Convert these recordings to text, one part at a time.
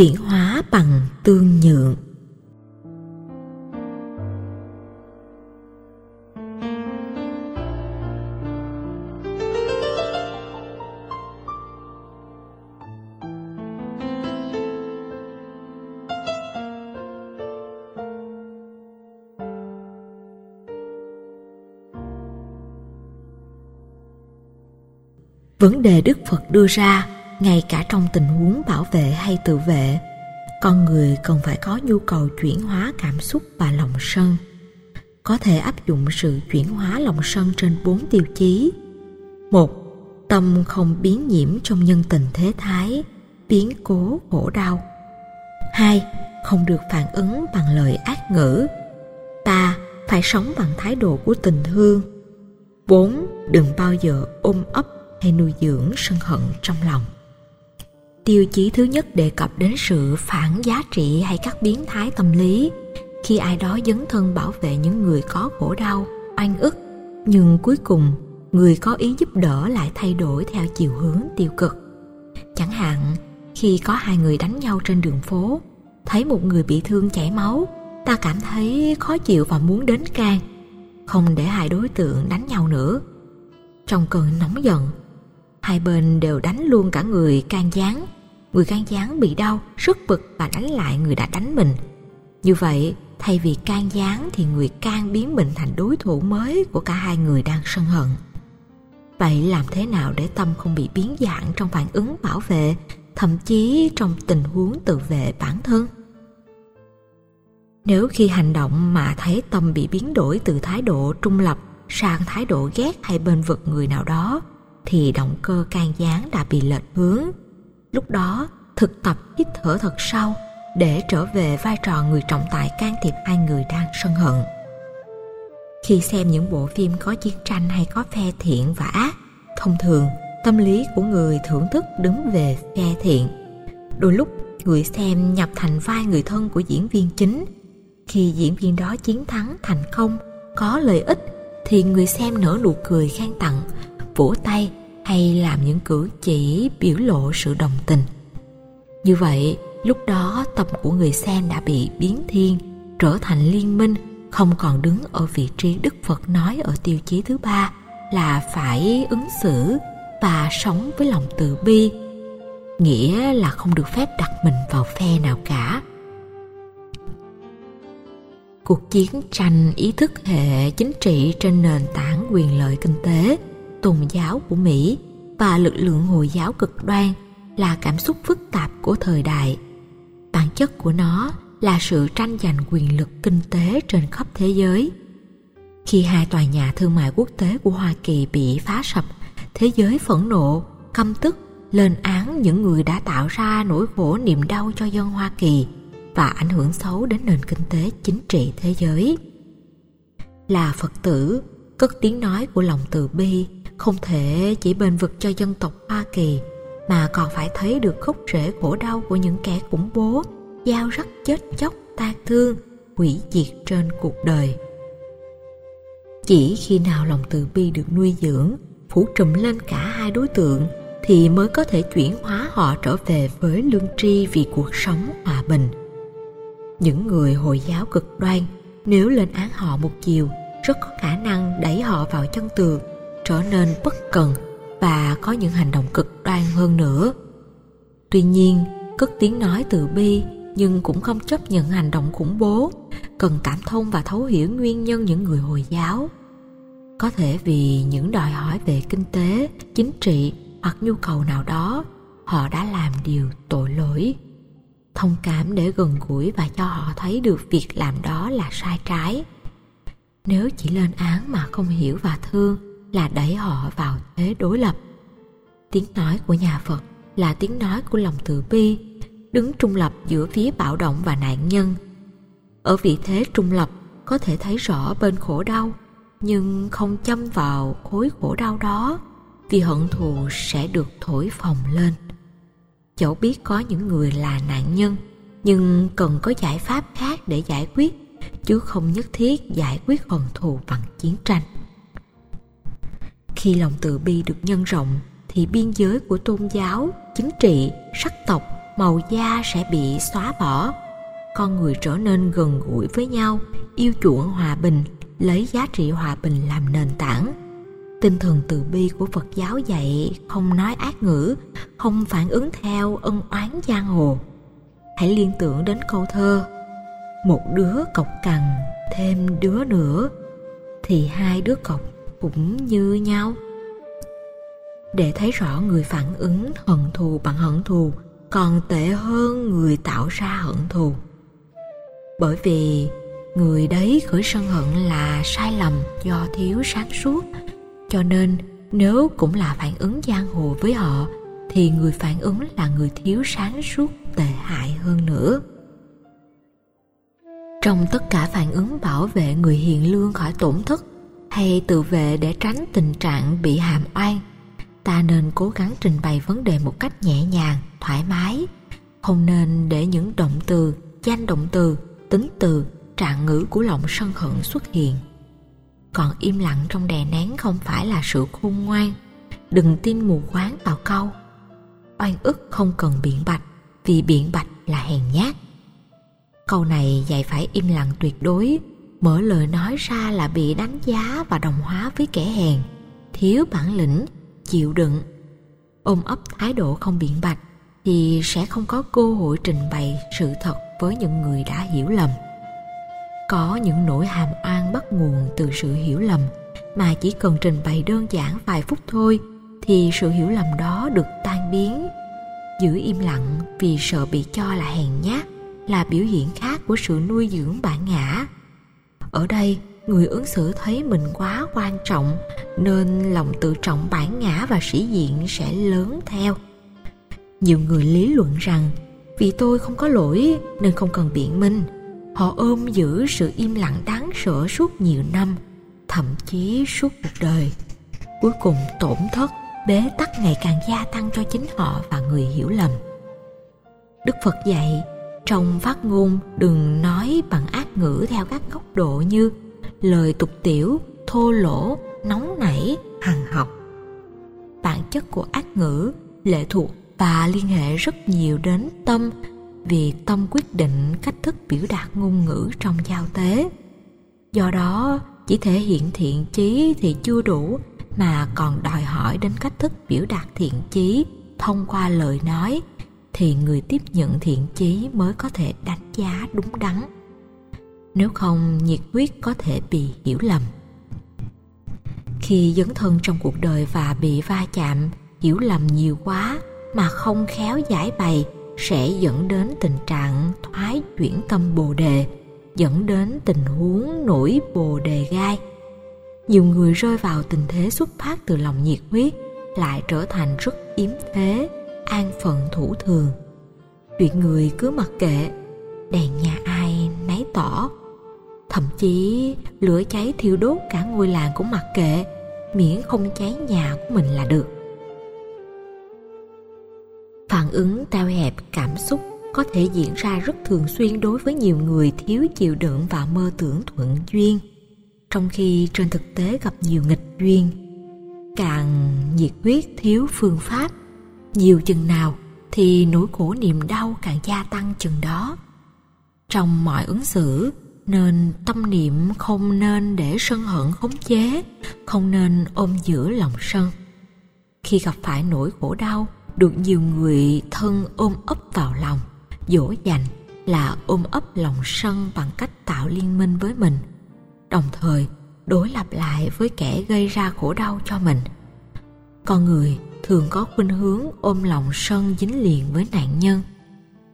chuyển hóa bằng tương nhượng. Vấn đề đức phật đưa ra ngay cả trong tình huống bảo vệ hay tự vệ, con người cần phải có nhu cầu chuyển hóa cảm xúc và lòng sân. Có thể áp dụng sự chuyển hóa lòng sân trên bốn tiêu chí. Một, tâm không biến nhiễm trong nhân tình thế thái, biến cố, khổ đau. Hai, không được phản ứng bằng lời ác ngữ. Ba, phải sống bằng thái độ của tình thương. Bốn, đừng bao giờ ôm ấp hay nuôi dưỡng sân hận trong lòng tiêu chí thứ nhất đề cập đến sự phản giá trị hay các biến thái tâm lý. Khi ai đó dấn thân bảo vệ những người có khổ đau, oan ức, nhưng cuối cùng, người có ý giúp đỡ lại thay đổi theo chiều hướng tiêu cực. Chẳng hạn, khi có hai người đánh nhau trên đường phố, thấy một người bị thương chảy máu, ta cảm thấy khó chịu và muốn đến can, không để hai đối tượng đánh nhau nữa. Trong cơn nóng giận hai bên đều đánh luôn cả người can gián. Người can gián bị đau rất bực và đánh lại người đã đánh mình. Như vậy, thay vì can gián thì người can biến mình thành đối thủ mới của cả hai người đang sân hận. Vậy làm thế nào để tâm không bị biến dạng trong phản ứng bảo vệ, thậm chí trong tình huống tự vệ bản thân? Nếu khi hành động mà thấy tâm bị biến đổi từ thái độ trung lập sang thái độ ghét hay bên vực người nào đó thì động cơ can gián đã bị lệch hướng. Lúc đó, thực tập hít thở thật sâu để trở về vai trò người trọng tài can thiệp hai người đang sân hận. Khi xem những bộ phim có chiến tranh hay có phe thiện và ác, thông thường tâm lý của người thưởng thức đứng về phe thiện. Đôi lúc, người xem nhập thành vai người thân của diễn viên chính. Khi diễn viên đó chiến thắng thành công, có lợi ích, thì người xem nở nụ cười khen tặng vỗ tay hay làm những cử chỉ biểu lộ sự đồng tình. Như vậy, lúc đó tâm của người xem đã bị biến thiên, trở thành liên minh, không còn đứng ở vị trí đức phật nói ở tiêu chí thứ ba là phải ứng xử và sống với lòng từ bi, nghĩa là không được phép đặt mình vào phe nào cả. Cuộc chiến tranh ý thức hệ chính trị trên nền tảng quyền lợi kinh tế tôn giáo của mỹ và lực lượng hồi giáo cực đoan là cảm xúc phức tạp của thời đại. Bản chất của nó là sự tranh giành quyền lực kinh tế trên khắp thế giới. Khi hai tòa nhà thương mại quốc tế của hoa kỳ bị phá sập, thế giới phẫn nộ, căm tức lên án những người đã tạo ra nỗi khổ niềm đau cho dân hoa kỳ và ảnh hưởng xấu đến nền kinh tế chính trị thế giới. Là phật tử, cất tiếng nói của lòng từ bi không thể chỉ bền vực cho dân tộc hoa kỳ, mà còn phải thấy được gốc rễ khổ đau của những kẻ khủng bố giao rắc chết chóc tan thương, hủy diệt trên cuộc đời. Chỉ khi nào lòng từ bi được nuôi dưỡng, phủ trùm lên cả hai đối tượng, thì mới có thể chuyển hóa họ trở về với lương tri vì cuộc sống hòa bình. Những người hồi giáo cực đoan, nếu lên án họ một chiều, rất có khả năng đẩy họ vào chân tường trở nên bất cần và có những hành động cực đoan hơn nữa. Tuy nhiên, cất tiếng nói từ bi nhưng cũng không chấp nhận hành động khủng bố, cần cảm thông và thấu hiểu nguyên nhân những người hồi giáo. Có thể vì những đòi hỏi về kinh tế, chính trị hoặc nhu cầu nào đó, họ đã làm điều tội lỗi. Thông cảm để gần gũi và cho họ thấy được việc làm đó là sai trái. Nếu chỉ lên án mà không hiểu và thương là đẩy họ vào thế đối lập. Tiếng nói của nhà phật là tiếng nói của lòng từ bi, đứng trung lập giữa phía bạo động và nạn nhân. Ở vị thế trung lập, có thể thấy rõ bên khổ đau, nhưng không châm vào khối khổ đau đó, vì hận thù sẽ được thổi phồng lên. Dẫu biết có những người là nạn nhân, nhưng cần có giải pháp khác để giải quyết, chứ không nhất thiết giải quyết hận thù bằng chiến tranh khi lòng từ bi được nhân rộng, thì biên giới của tôn giáo, chính trị, sắc tộc, màu da sẽ bị xóa bỏ. Con người trở nên gần gũi với nhau, yêu chuộng hòa bình, lấy giá trị hòa bình làm nền tảng. Tinh thần từ bi của phật giáo dạy không nói ác ngữ, không phản ứng theo ân oán giang hồ. Hãy liên tưởng đến câu thơ, một đứa cọc cằn, thêm đứa nữa. Thì hai đứa cọc cũng như nhau. Để thấy rõ người phản ứng hận thù bằng hận thù, còn tệ hơn người tạo ra hận thù. Bởi vì người đấy khởi sân hận là sai lầm do thiếu sáng suốt, cho nên nếu cũng là phản ứng giang hồ với họ, thì người phản ứng là người thiếu sáng suốt, tệ hại hơn nữa. Trong tất cả phản ứng bảo vệ người hiền lương khỏi tổn thất hay tự vệ để tránh tình trạng bị hàm oan. Ta nên cố gắng trình bày vấn đề một cách nhẹ nhàng, thoải mái. Không nên để những động từ, danh động từ, tính từ, trạng ngữ của lòng sân hận xuất hiện. Còn im lặng trong đè nén không phải là sự khôn ngoan. Đừng tin mù quáng vào câu, oan ức không cần biện bạch, vì biện bạch là hèn nhát. Câu này dạy phải im lặng tuyệt đối mở lời nói ra là bị đánh giá và đồng hóa với kẻ hèn. Thiếu bản lĩnh, chịu đựng. Ôm ấp thái độ không biện bạch thì sẽ không có cơ hội trình bày sự thật với những người đã hiểu lầm. Có những nỗi hàm oan bắt nguồn từ sự hiểu lầm, mà chỉ cần trình bày đơn giản vài phút thôi thì sự hiểu lầm đó được tan biến. Giữ im lặng vì sợ bị cho là hèn nhát là biểu hiện khác của sự nuôi dưỡng bản ngã ở đây, người ứng xử thấy mình quá quan trọng, nên lòng tự trọng bản ngã và sĩ diện sẽ lớn theo. Nhiều người lý luận rằng, vì tôi không có lỗi nên không cần biện minh. Họ ôm giữ sự im lặng đáng sợ suốt nhiều năm, thậm chí suốt cuộc đời. Cuối cùng, tổn thất, bế tắc ngày càng gia tăng cho chính họ và người hiểu lầm. Đức phật dạy trong phát ngôn, đừng nói bằng ác ngữ theo các góc độ như lời tục tiểu, thô lỗ, nóng nảy, hằng học. Bản chất của ác ngữ lệ thuộc và liên hệ rất nhiều đến tâm, vì tâm quyết định cách thức biểu đạt ngôn ngữ trong giao tế. Do đó, chỉ thể hiện thiện chí thì chưa đủ mà còn đòi hỏi đến cách thức biểu đạt thiện chí thông qua lời nói thì người tiếp nhận thiện chí mới có thể đánh giá đúng đắn. Nếu không, nhiệt huyết có thể bị hiểu lầm. Khi dấn thân trong cuộc đời và bị va chạm, hiểu lầm nhiều quá mà không khéo giải bày sẽ dẫn đến tình trạng thoái chuyển tâm bồ đề, dẫn đến tình huống nổi bồ đề gai. Nhiều người rơi vào tình thế xuất phát từ lòng nhiệt huyết, lại trở thành rất yếm thế an phận thủ thường. Chuyện người cứ mặc kệ, đèn nhà ai nấy tỏ. Thậm chí, lửa cháy thiêu đốt cả ngôi làng cũng mặc kệ, miễn không cháy nhà của mình là được. Phản ứng teo hẹp cảm xúc có thể diễn ra rất thường xuyên đối với nhiều người thiếu chịu đựng và mơ tưởng thuận duyên. Trong khi trên thực tế gặp nhiều nghịch duyên, càng nhiệt huyết thiếu phương pháp nhiều chừng nào thì nỗi khổ niềm đau càng gia tăng chừng đó. Trong mọi ứng xử, nên tâm niệm không nên để sân hận khống chế, không nên ôm giữ lòng sân. Khi gặp phải nỗi khổ đau, được nhiều người thân ôm ấp vào lòng, dỗ dành là ôm ấp lòng sân bằng cách tạo liên minh với mình. Đồng thời, đối lập lại với kẻ gây ra khổ đau cho mình. Con người thường có khuynh hướng ôm lòng sân dính liền với nạn nhân.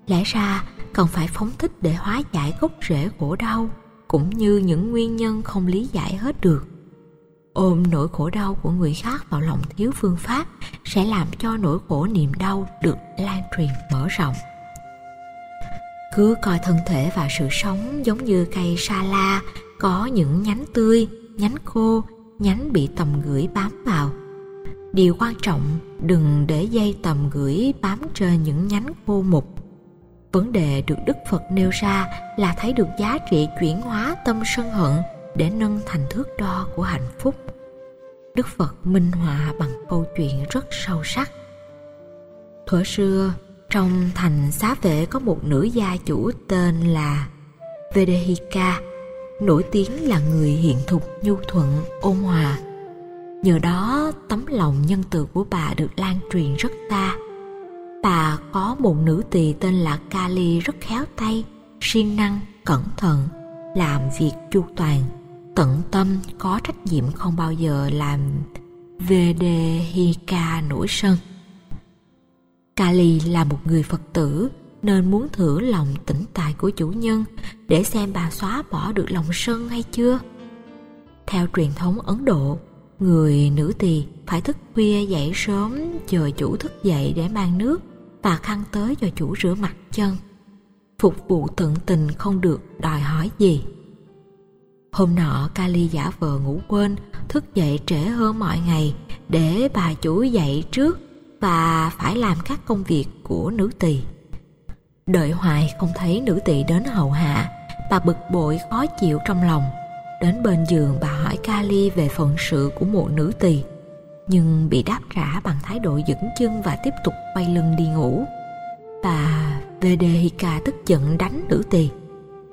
Lẽ ra, cần phải phóng thích để hóa giải gốc rễ khổ đau, cũng như những nguyên nhân không lý giải hết được. Ôm nỗi khổ đau của người khác vào lòng thiếu phương pháp sẽ làm cho nỗi khổ niềm đau được lan truyền mở rộng. Cứ coi thân thể và sự sống giống như cây sa la, có những nhánh tươi, nhánh khô, nhánh bị tầm gửi bám vào điều quan trọng đừng để dây tầm gửi bám trên những nhánh khô mục. Vấn đề được đức phật nêu ra là thấy được giá trị chuyển hóa tâm sân hận để nâng thành thước đo của hạnh phúc. Đức phật minh họa bằng câu chuyện rất sâu sắc. Thuở xưa trong thành xá vệ có một nữ gia chủ tên là Vedehika, nổi tiếng là người hiện thục nhu thuận ôn hòa nhờ đó, tấm lòng nhân từ của bà được lan truyền rất xa. Bà có một nữ tỳ tên là kali rất khéo tay, siêng năng, cẩn thận, làm việc chu toàn, tận tâm, có trách nhiệm không bao giờ làm vedehika nổi sân. Kali là một người phật tử, nên muốn thử lòng tĩnh tài của chủ nhân để xem bà xóa bỏ được lòng sân hay chưa. Theo truyền thống ấn độ người nữ tỳ phải thức khuya dậy sớm, chờ chủ thức dậy để mang nước và khăn tới cho chủ rửa mặt chân. Phục vụ tận tình không được đòi hỏi gì. Hôm nọ, kali giả vờ ngủ quên, thức dậy trễ hơn mọi ngày để bà chủ dậy trước và phải làm các công việc của nữ tỳ. Đợi hoài không thấy nữ tỳ đến hầu hạ, bà bực bội khó chịu trong lòng đến bên giường bà hỏi kali về phận sự của một nữ tỳ, nhưng bị đáp trả bằng thái độ dững chân và tiếp tục quay lưng đi ngủ. Bà vedehika tức giận đánh nữ tỳ.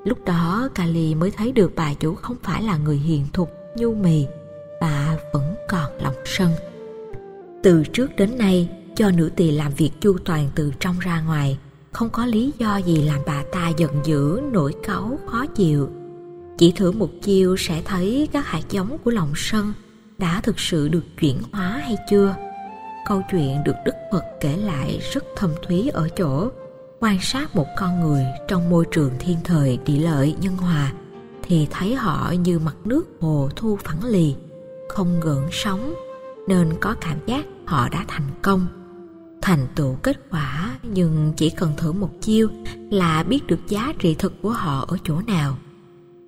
Lúc đó kali mới thấy được bà chủ không phải là người hiền thục, nhu mì, bà vẫn còn lòng sân. Từ trước đến nay cho nữ tỳ làm việc chu toàn từ trong ra ngoài, không có lý do gì làm bà ta giận dữ, nổi cáu, khó chịu chỉ thử một chiêu sẽ thấy các hạt giống của lòng sân đã thực sự được chuyển hóa hay chưa? Câu chuyện được đức phật kể lại rất thâm thúy ở chỗ quan sát một con người trong môi trường thiên thời địa lợi nhân hòa thì thấy họ như mặt nước hồ thu phẳng lì, không gợn sóng, nên có cảm giác họ đã thành công. Thành tựu kết quả nhưng chỉ cần thử một chiêu là biết được giá trị thực của họ ở chỗ nào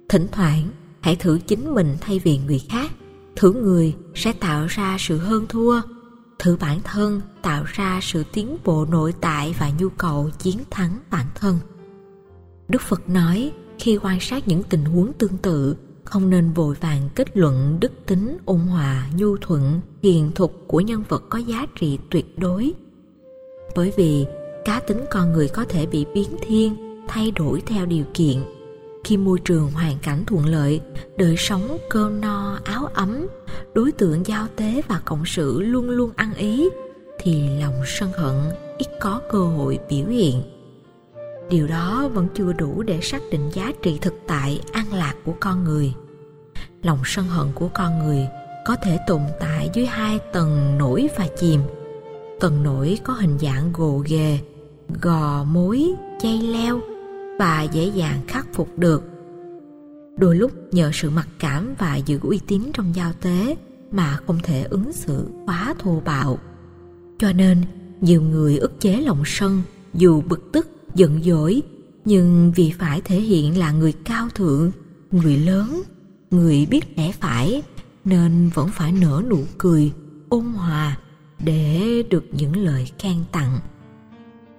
thỉnh thoảng, hãy thử chính mình thay vì người khác. Thử người sẽ tạo ra sự hơn thua. Thử bản thân tạo ra sự tiến bộ nội tại và nhu cầu chiến thắng bản thân. Đức phật nói, khi quan sát những tình huống tương tự, không nên vội vàng kết luận đức tính, ôn hòa, nhu thuận, hiền thục của nhân vật có giá trị tuyệt đối. Bởi vì cá tính con người có thể bị biến thiên, thay đổi theo điều kiện khi môi trường hoàn cảnh thuận lợi, đời sống cơm no, áo ấm, đối tượng giao tế và cộng sự luôn luôn ăn ý, thì lòng sân hận ít có cơ hội biểu hiện. Điều đó vẫn chưa đủ để xác định giá trị thực tại an lạc của con người. Lòng sân hận của con người có thể tồn tại dưới hai tầng nổi và chìm. Tầng nổi có hình dạng gồ ghề, gò mối, chay leo và dễ dàng khắc phục được. Đôi lúc nhờ sự mặc cảm và giữ uy tín trong giao tế mà không thể ứng xử quá thô bạo. Cho nên, nhiều người ức chế lòng sân dù bực tức, giận dỗi, nhưng vì phải thể hiện là người cao thượng, người lớn, người biết lẽ phải nên vẫn phải nở nụ cười ôn hòa để được những lời khen tặng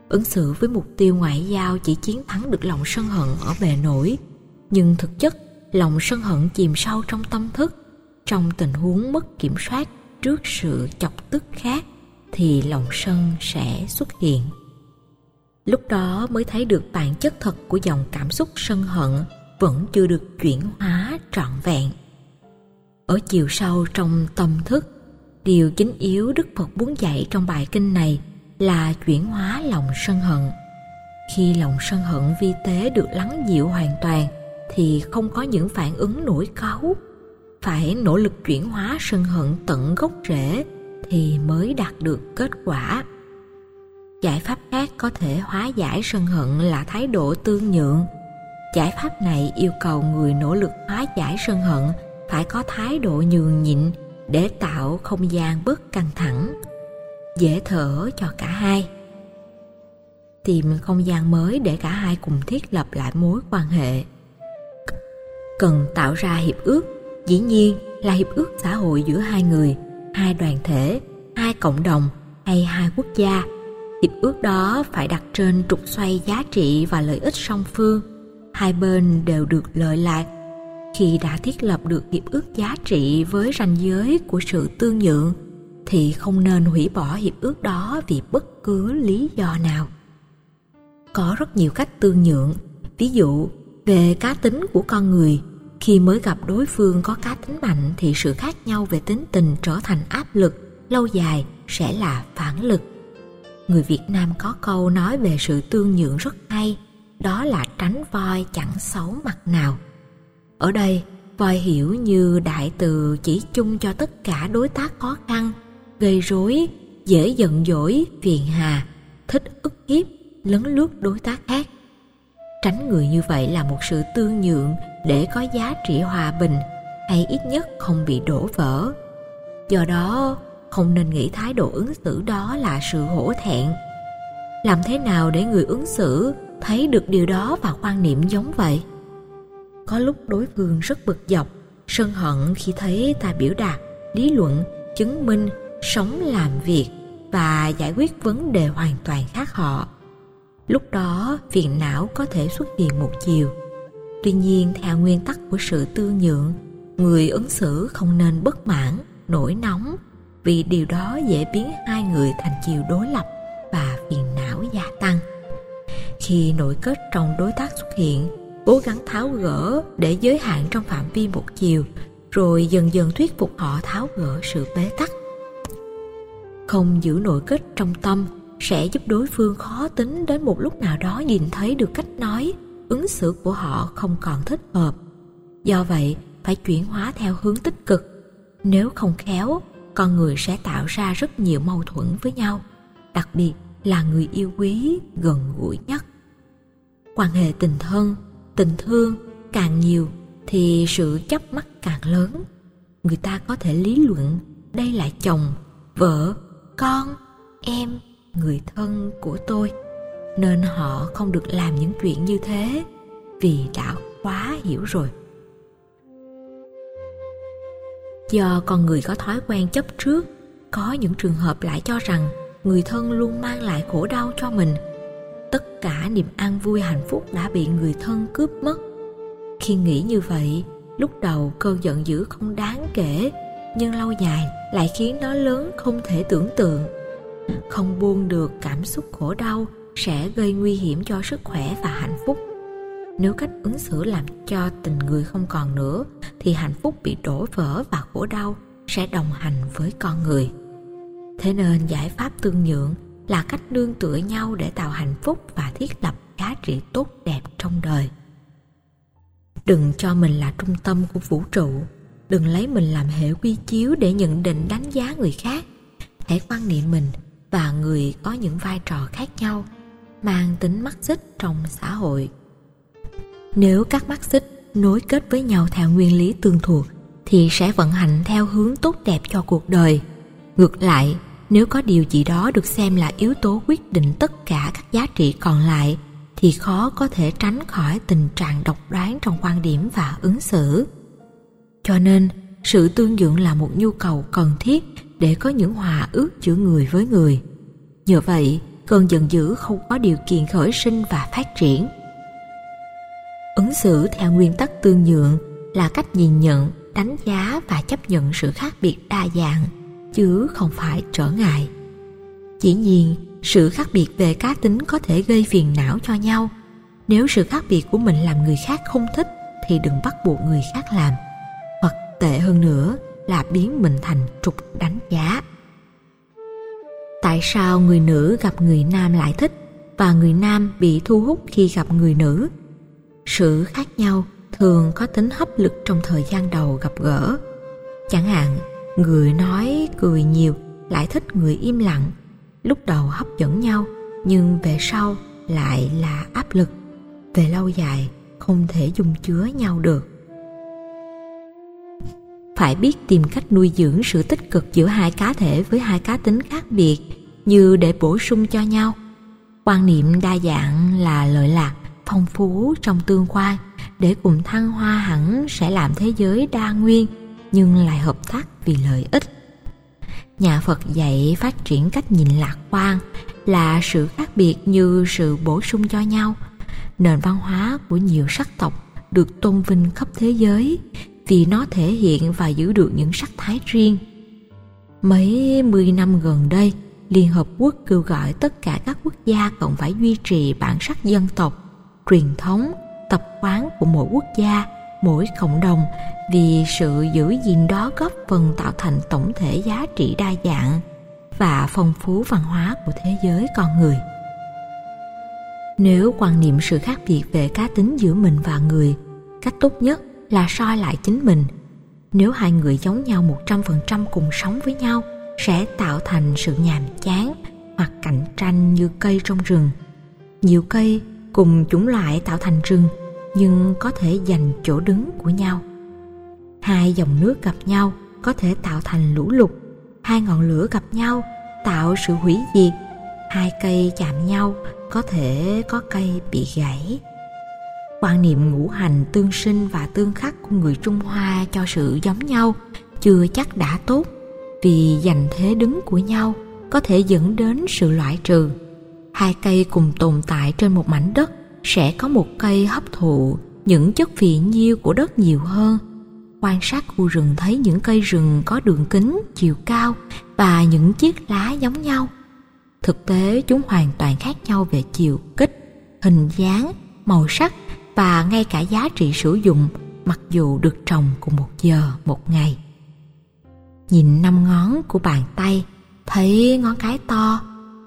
ứng xử với mục tiêu ngoại giao chỉ chiến thắng được lòng sân hận ở bề nổi. Nhưng thực chất, lòng sân hận chìm sâu trong tâm thức. Trong tình huống mất kiểm soát trước sự chọc tức khác, thì lòng sân sẽ xuất hiện. Lúc đó mới thấy được bản chất thật của dòng cảm xúc sân hận vẫn chưa được chuyển hóa trọn vẹn. Ở chiều sâu trong tâm thức, điều chính yếu đức phật muốn dạy trong bài kinh này là chuyển hóa lòng sân hận. Khi lòng sân hận vi tế được lắng dịu hoàn toàn, thì không có những phản ứng nổi cáu. Phải nỗ lực chuyển hóa sân hận tận gốc rễ thì mới đạt được kết quả. Giải pháp khác có thể hóa giải sân hận là thái độ tương nhượng. Giải pháp này yêu cầu người nỗ lực hóa giải sân hận phải có thái độ nhường nhịn để tạo không gian bớt căng thẳng dễ thở cho cả hai. Tìm không gian mới để cả hai cùng thiết lập lại mối quan hệ. Cần tạo ra hiệp ước, dĩ nhiên là hiệp ước xã hội giữa hai người, hai đoàn thể, hai cộng đồng hay hai quốc gia. Hiệp ước đó phải đặt trên trục xoay giá trị và lợi ích song phương. Hai bên đều được lợi lạc. Khi đã thiết lập được hiệp ước giá trị với ranh giới của sự tương nhượng thì không nên hủy bỏ hiệp ước đó vì bất cứ lý do nào. Có rất nhiều cách tương nhượng. Ví dụ, về cá tính của con người, khi mới gặp đối phương có cá tính mạnh thì sự khác nhau về tính tình trở thành áp lực, lâu dài sẽ là phản lực. Người việt nam có câu nói về sự tương nhượng rất hay, đó là tránh voi chẳng xấu mặt nào. Ở đây, voi hiểu như đại từ chỉ chung cho tất cả đối tác khó khăn gây rối, dễ giận dỗi, phiền hà, thích ức hiếp, lấn lướt đối tác khác. Tránh người như vậy là một sự tương nhượng để có giá trị hòa bình, hay ít nhất không bị đổ vỡ. Do đó, không nên nghĩ thái độ ứng xử đó là sự hổ thẹn. Làm thế nào để người ứng xử thấy được điều đó và quan niệm giống vậy? Có lúc đối phương rất bực dọc, sân hận khi thấy ta biểu đạt lý luận, chứng minh sống làm việc và giải quyết vấn đề hoàn toàn khác họ. Lúc đó, phiền não có thể xuất hiện một chiều. Tuy nhiên, theo nguyên tắc của sự tương nhượng, người ứng xử không nên bất mãn, nổi nóng, vì điều đó dễ biến hai người thành chiều đối lập và phiền não gia tăng. Khi nội kết trong đối tác xuất hiện, cố gắng tháo gỡ để giới hạn trong phạm vi một chiều, rồi dần dần thuyết phục họ tháo gỡ sự bế tắc không giữ nội kết trong tâm, sẽ giúp đối phương khó tính đến một lúc nào đó nhìn thấy được cách nói, ứng xử của họ không còn thích hợp. Do vậy, phải chuyển hóa theo hướng tích cực. Nếu không khéo, con người sẽ tạo ra rất nhiều mâu thuẫn với nhau, đặc biệt là người yêu quý gần gũi nhất. Quan hệ tình thân, tình thương càng nhiều thì sự chấp mắc càng lớn. Người ta có thể lý luận đây là chồng, vợ con, em, người thân của tôi. Nên họ không được làm những chuyện như thế, vì đã quá hiểu rồi. Do con người có thói quen chấp trước, có những trường hợp lại cho rằng người thân luôn mang lại khổ đau cho mình. Tất cả niềm an vui hạnh phúc đã bị người thân cướp mất. Khi nghĩ như vậy, lúc đầu cơn giận dữ không đáng kể nhưng lâu dài lại khiến nó lớn không thể tưởng tượng. Không buông được cảm xúc khổ đau sẽ gây nguy hiểm cho sức khỏe và hạnh phúc. Nếu cách ứng xử làm cho tình người không còn nữa, thì hạnh phúc bị đổ vỡ và khổ đau sẽ đồng hành với con người. Thế nên giải pháp tương nhượng là cách nương tựa nhau để tạo hạnh phúc và thiết lập giá trị tốt đẹp trong đời. Đừng cho mình là trung tâm của vũ trụ đừng lấy mình làm hệ quy chiếu để nhận định đánh giá người khác. Hãy quan niệm mình và người có những vai trò khác nhau, mang tính mắc xích trong xã hội. Nếu các mắt xích nối kết với nhau theo nguyên lý tương thuộc, thì sẽ vận hành theo hướng tốt đẹp cho cuộc đời. Ngược lại, nếu có điều gì đó được xem là yếu tố quyết định tất cả các giá trị còn lại, thì khó có thể tránh khỏi tình trạng độc đoán trong quan điểm và ứng xử cho nên, sự tương dưỡng là một nhu cầu cần thiết để có những hòa ước giữa người với người. Nhờ vậy, cơn giận dữ không có điều kiện khởi sinh và phát triển. Ứng xử theo nguyên tắc tương nhượng là cách nhìn nhận, đánh giá và chấp nhận sự khác biệt đa dạng, chứ không phải trở ngại. Chỉ nhiên, sự khác biệt về cá tính có thể gây phiền não cho nhau. Nếu sự khác biệt của mình làm người khác không thích, thì đừng bắt buộc người khác làm tệ hơn nữa là biến mình thành trục đánh giá. Tại sao người nữ gặp người nam lại thích và người nam bị thu hút khi gặp người nữ? Sự khác nhau thường có tính hấp lực trong thời gian đầu gặp gỡ. Chẳng hạn, người nói cười nhiều lại thích người im lặng, lúc đầu hấp dẫn nhau, nhưng về sau lại là áp lực. Về lâu dài, không thể dung chứa nhau được phải biết tìm cách nuôi dưỡng sự tích cực giữa hai cá thể với hai cá tính khác biệt, như để bổ sung cho nhau. Quan niệm đa dạng là lợi lạc, phong phú trong tương quan, để cùng thăng hoa hẳn sẽ làm thế giới đa nguyên, nhưng lại hợp tác vì lợi ích. Nhà phật dạy phát triển cách nhìn lạc quan là sự khác biệt như sự bổ sung cho nhau. Nền văn hóa của nhiều sắc tộc được tôn vinh khắp thế giới vì nó thể hiện và giữ được những sắc thái riêng mấy mươi năm gần đây Liên Hợp Quốc kêu gọi tất cả các quốc gia cần phải duy trì bản sắc dân tộc, truyền thống, tập quán của mỗi quốc gia, mỗi cộng đồng vì sự giữ gìn đó góp phần tạo thành tổng thể giá trị đa dạng và phong phú văn hóa của thế giới con người. Nếu quan niệm sự khác biệt về cá tính giữa mình và người, cách tốt nhất là soi lại chính mình. Nếu hai người giống nhau 100% cùng sống với nhau, sẽ tạo thành sự nhàm chán hoặc cạnh tranh như cây trong rừng. Nhiều cây cùng chủng loại tạo thành rừng nhưng có thể giành chỗ đứng của nhau. Hai dòng nước gặp nhau có thể tạo thành lũ lụt, hai ngọn lửa gặp nhau tạo sự hủy diệt, hai cây chạm nhau có thể có cây bị gãy. Quan niệm ngũ hành tương sinh và tương khắc của người Trung Hoa cho sự giống nhau chưa chắc đã tốt vì giành thế đứng của nhau có thể dẫn đến sự loại trừ. Hai cây cùng tồn tại trên một mảnh đất sẽ có một cây hấp thụ những chất vị nhiêu của đất nhiều hơn. Quan sát khu rừng thấy những cây rừng có đường kính, chiều cao và những chiếc lá giống nhau. Thực tế chúng hoàn toàn khác nhau về chiều kích, hình dáng, màu sắc và ngay cả giá trị sử dụng mặc dù được trồng cùng một giờ, một ngày. Nhìn năm ngón của bàn tay, thấy ngón cái to,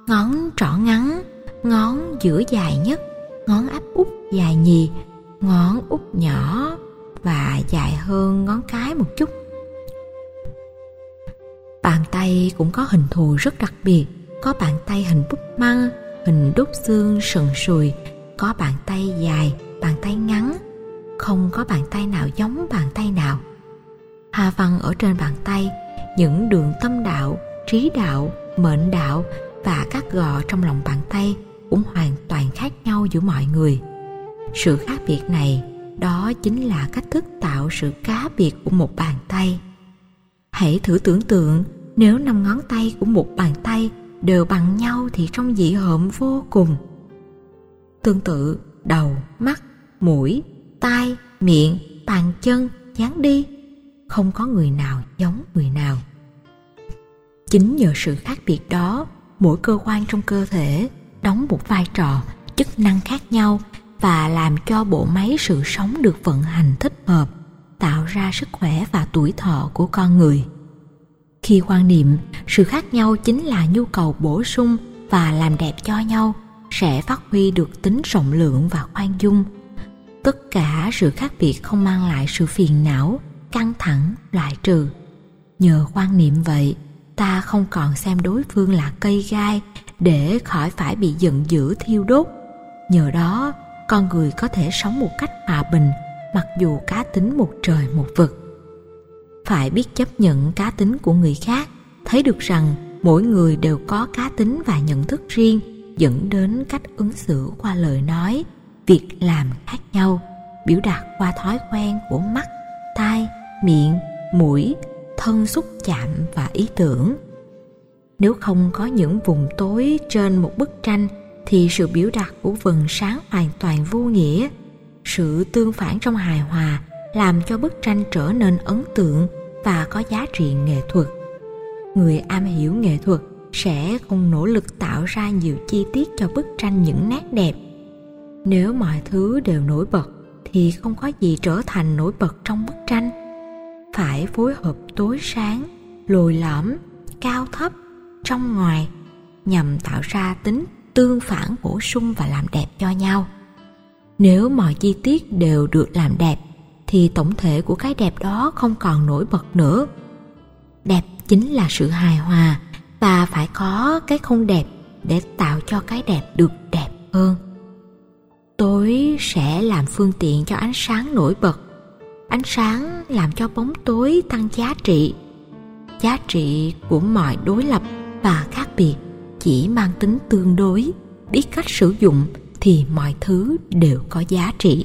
ngón trỏ ngắn, ngón giữa dài nhất, ngón áp út dài nhì, ngón út nhỏ và dài hơn ngón cái một chút. Bàn tay cũng có hình thù rất đặc biệt, có bàn tay hình búp măng, hình đốt xương sần sùi, có bàn tay dài, bàn tay ngắn, không có bàn tay nào giống bàn tay nào. Hà văn ở trên bàn tay, những đường tâm đạo, trí đạo, mệnh đạo và các gò trong lòng bàn tay cũng hoàn toàn khác nhau giữa mọi người. Sự khác biệt này đó chính là cách thức tạo sự cá biệt của một bàn tay. Hãy thử tưởng tượng nếu năm ngón tay của một bàn tay đều bằng nhau thì trông dị hợm vô cùng. Tương tự đầu mắt mũi, tai, miệng, bàn chân, dáng đi. Không có người nào giống người nào. Chính nhờ sự khác biệt đó, mỗi cơ quan trong cơ thể đóng một vai trò, chức năng khác nhau và làm cho bộ máy sự sống được vận hành thích hợp, tạo ra sức khỏe và tuổi thọ của con người. Khi quan niệm sự khác nhau chính là nhu cầu bổ sung và làm đẹp cho nhau, sẽ phát huy được tính rộng lượng và khoan dung tất cả sự khác biệt không mang lại sự phiền não, căng thẳng, loại trừ. Nhờ quan niệm vậy, ta không còn xem đối phương là cây gai để khỏi phải bị giận dữ thiêu đốt. Nhờ đó, con người có thể sống một cách hòa bình, mặc dù cá tính một trời một vực. Phải biết chấp nhận cá tính của người khác, thấy được rằng mỗi người đều có cá tính và nhận thức riêng, dẫn đến cách ứng xử qua lời nói việc làm khác nhau, biểu đạt qua thói quen của mắt, tai, miệng, mũi, thân xúc chạm và ý tưởng. Nếu không có những vùng tối trên một bức tranh, thì sự biểu đạt của vần sáng hoàn toàn vô nghĩa. Sự tương phản trong hài hòa làm cho bức tranh trở nên ấn tượng và có giá trị nghệ thuật. Người am hiểu nghệ thuật sẽ không nỗ lực tạo ra nhiều chi tiết cho bức tranh những nét đẹp nếu mọi thứ đều nổi bật, thì không có gì trở thành nổi bật trong bức tranh. Phải phối hợp tối sáng, lồi lõm, cao thấp, trong ngoài, nhằm tạo ra tính tương phản bổ sung và làm đẹp cho nhau. Nếu mọi chi tiết đều được làm đẹp, thì tổng thể của cái đẹp đó không còn nổi bật nữa. Đẹp chính là sự hài hòa và phải có cái không đẹp để tạo cho cái đẹp được đẹp hơn tối sẽ làm phương tiện cho ánh sáng nổi bật. Ánh sáng làm cho bóng tối tăng giá trị. Giá trị của mọi đối lập và khác biệt chỉ mang tính tương đối. Biết cách sử dụng thì mọi thứ đều có giá trị.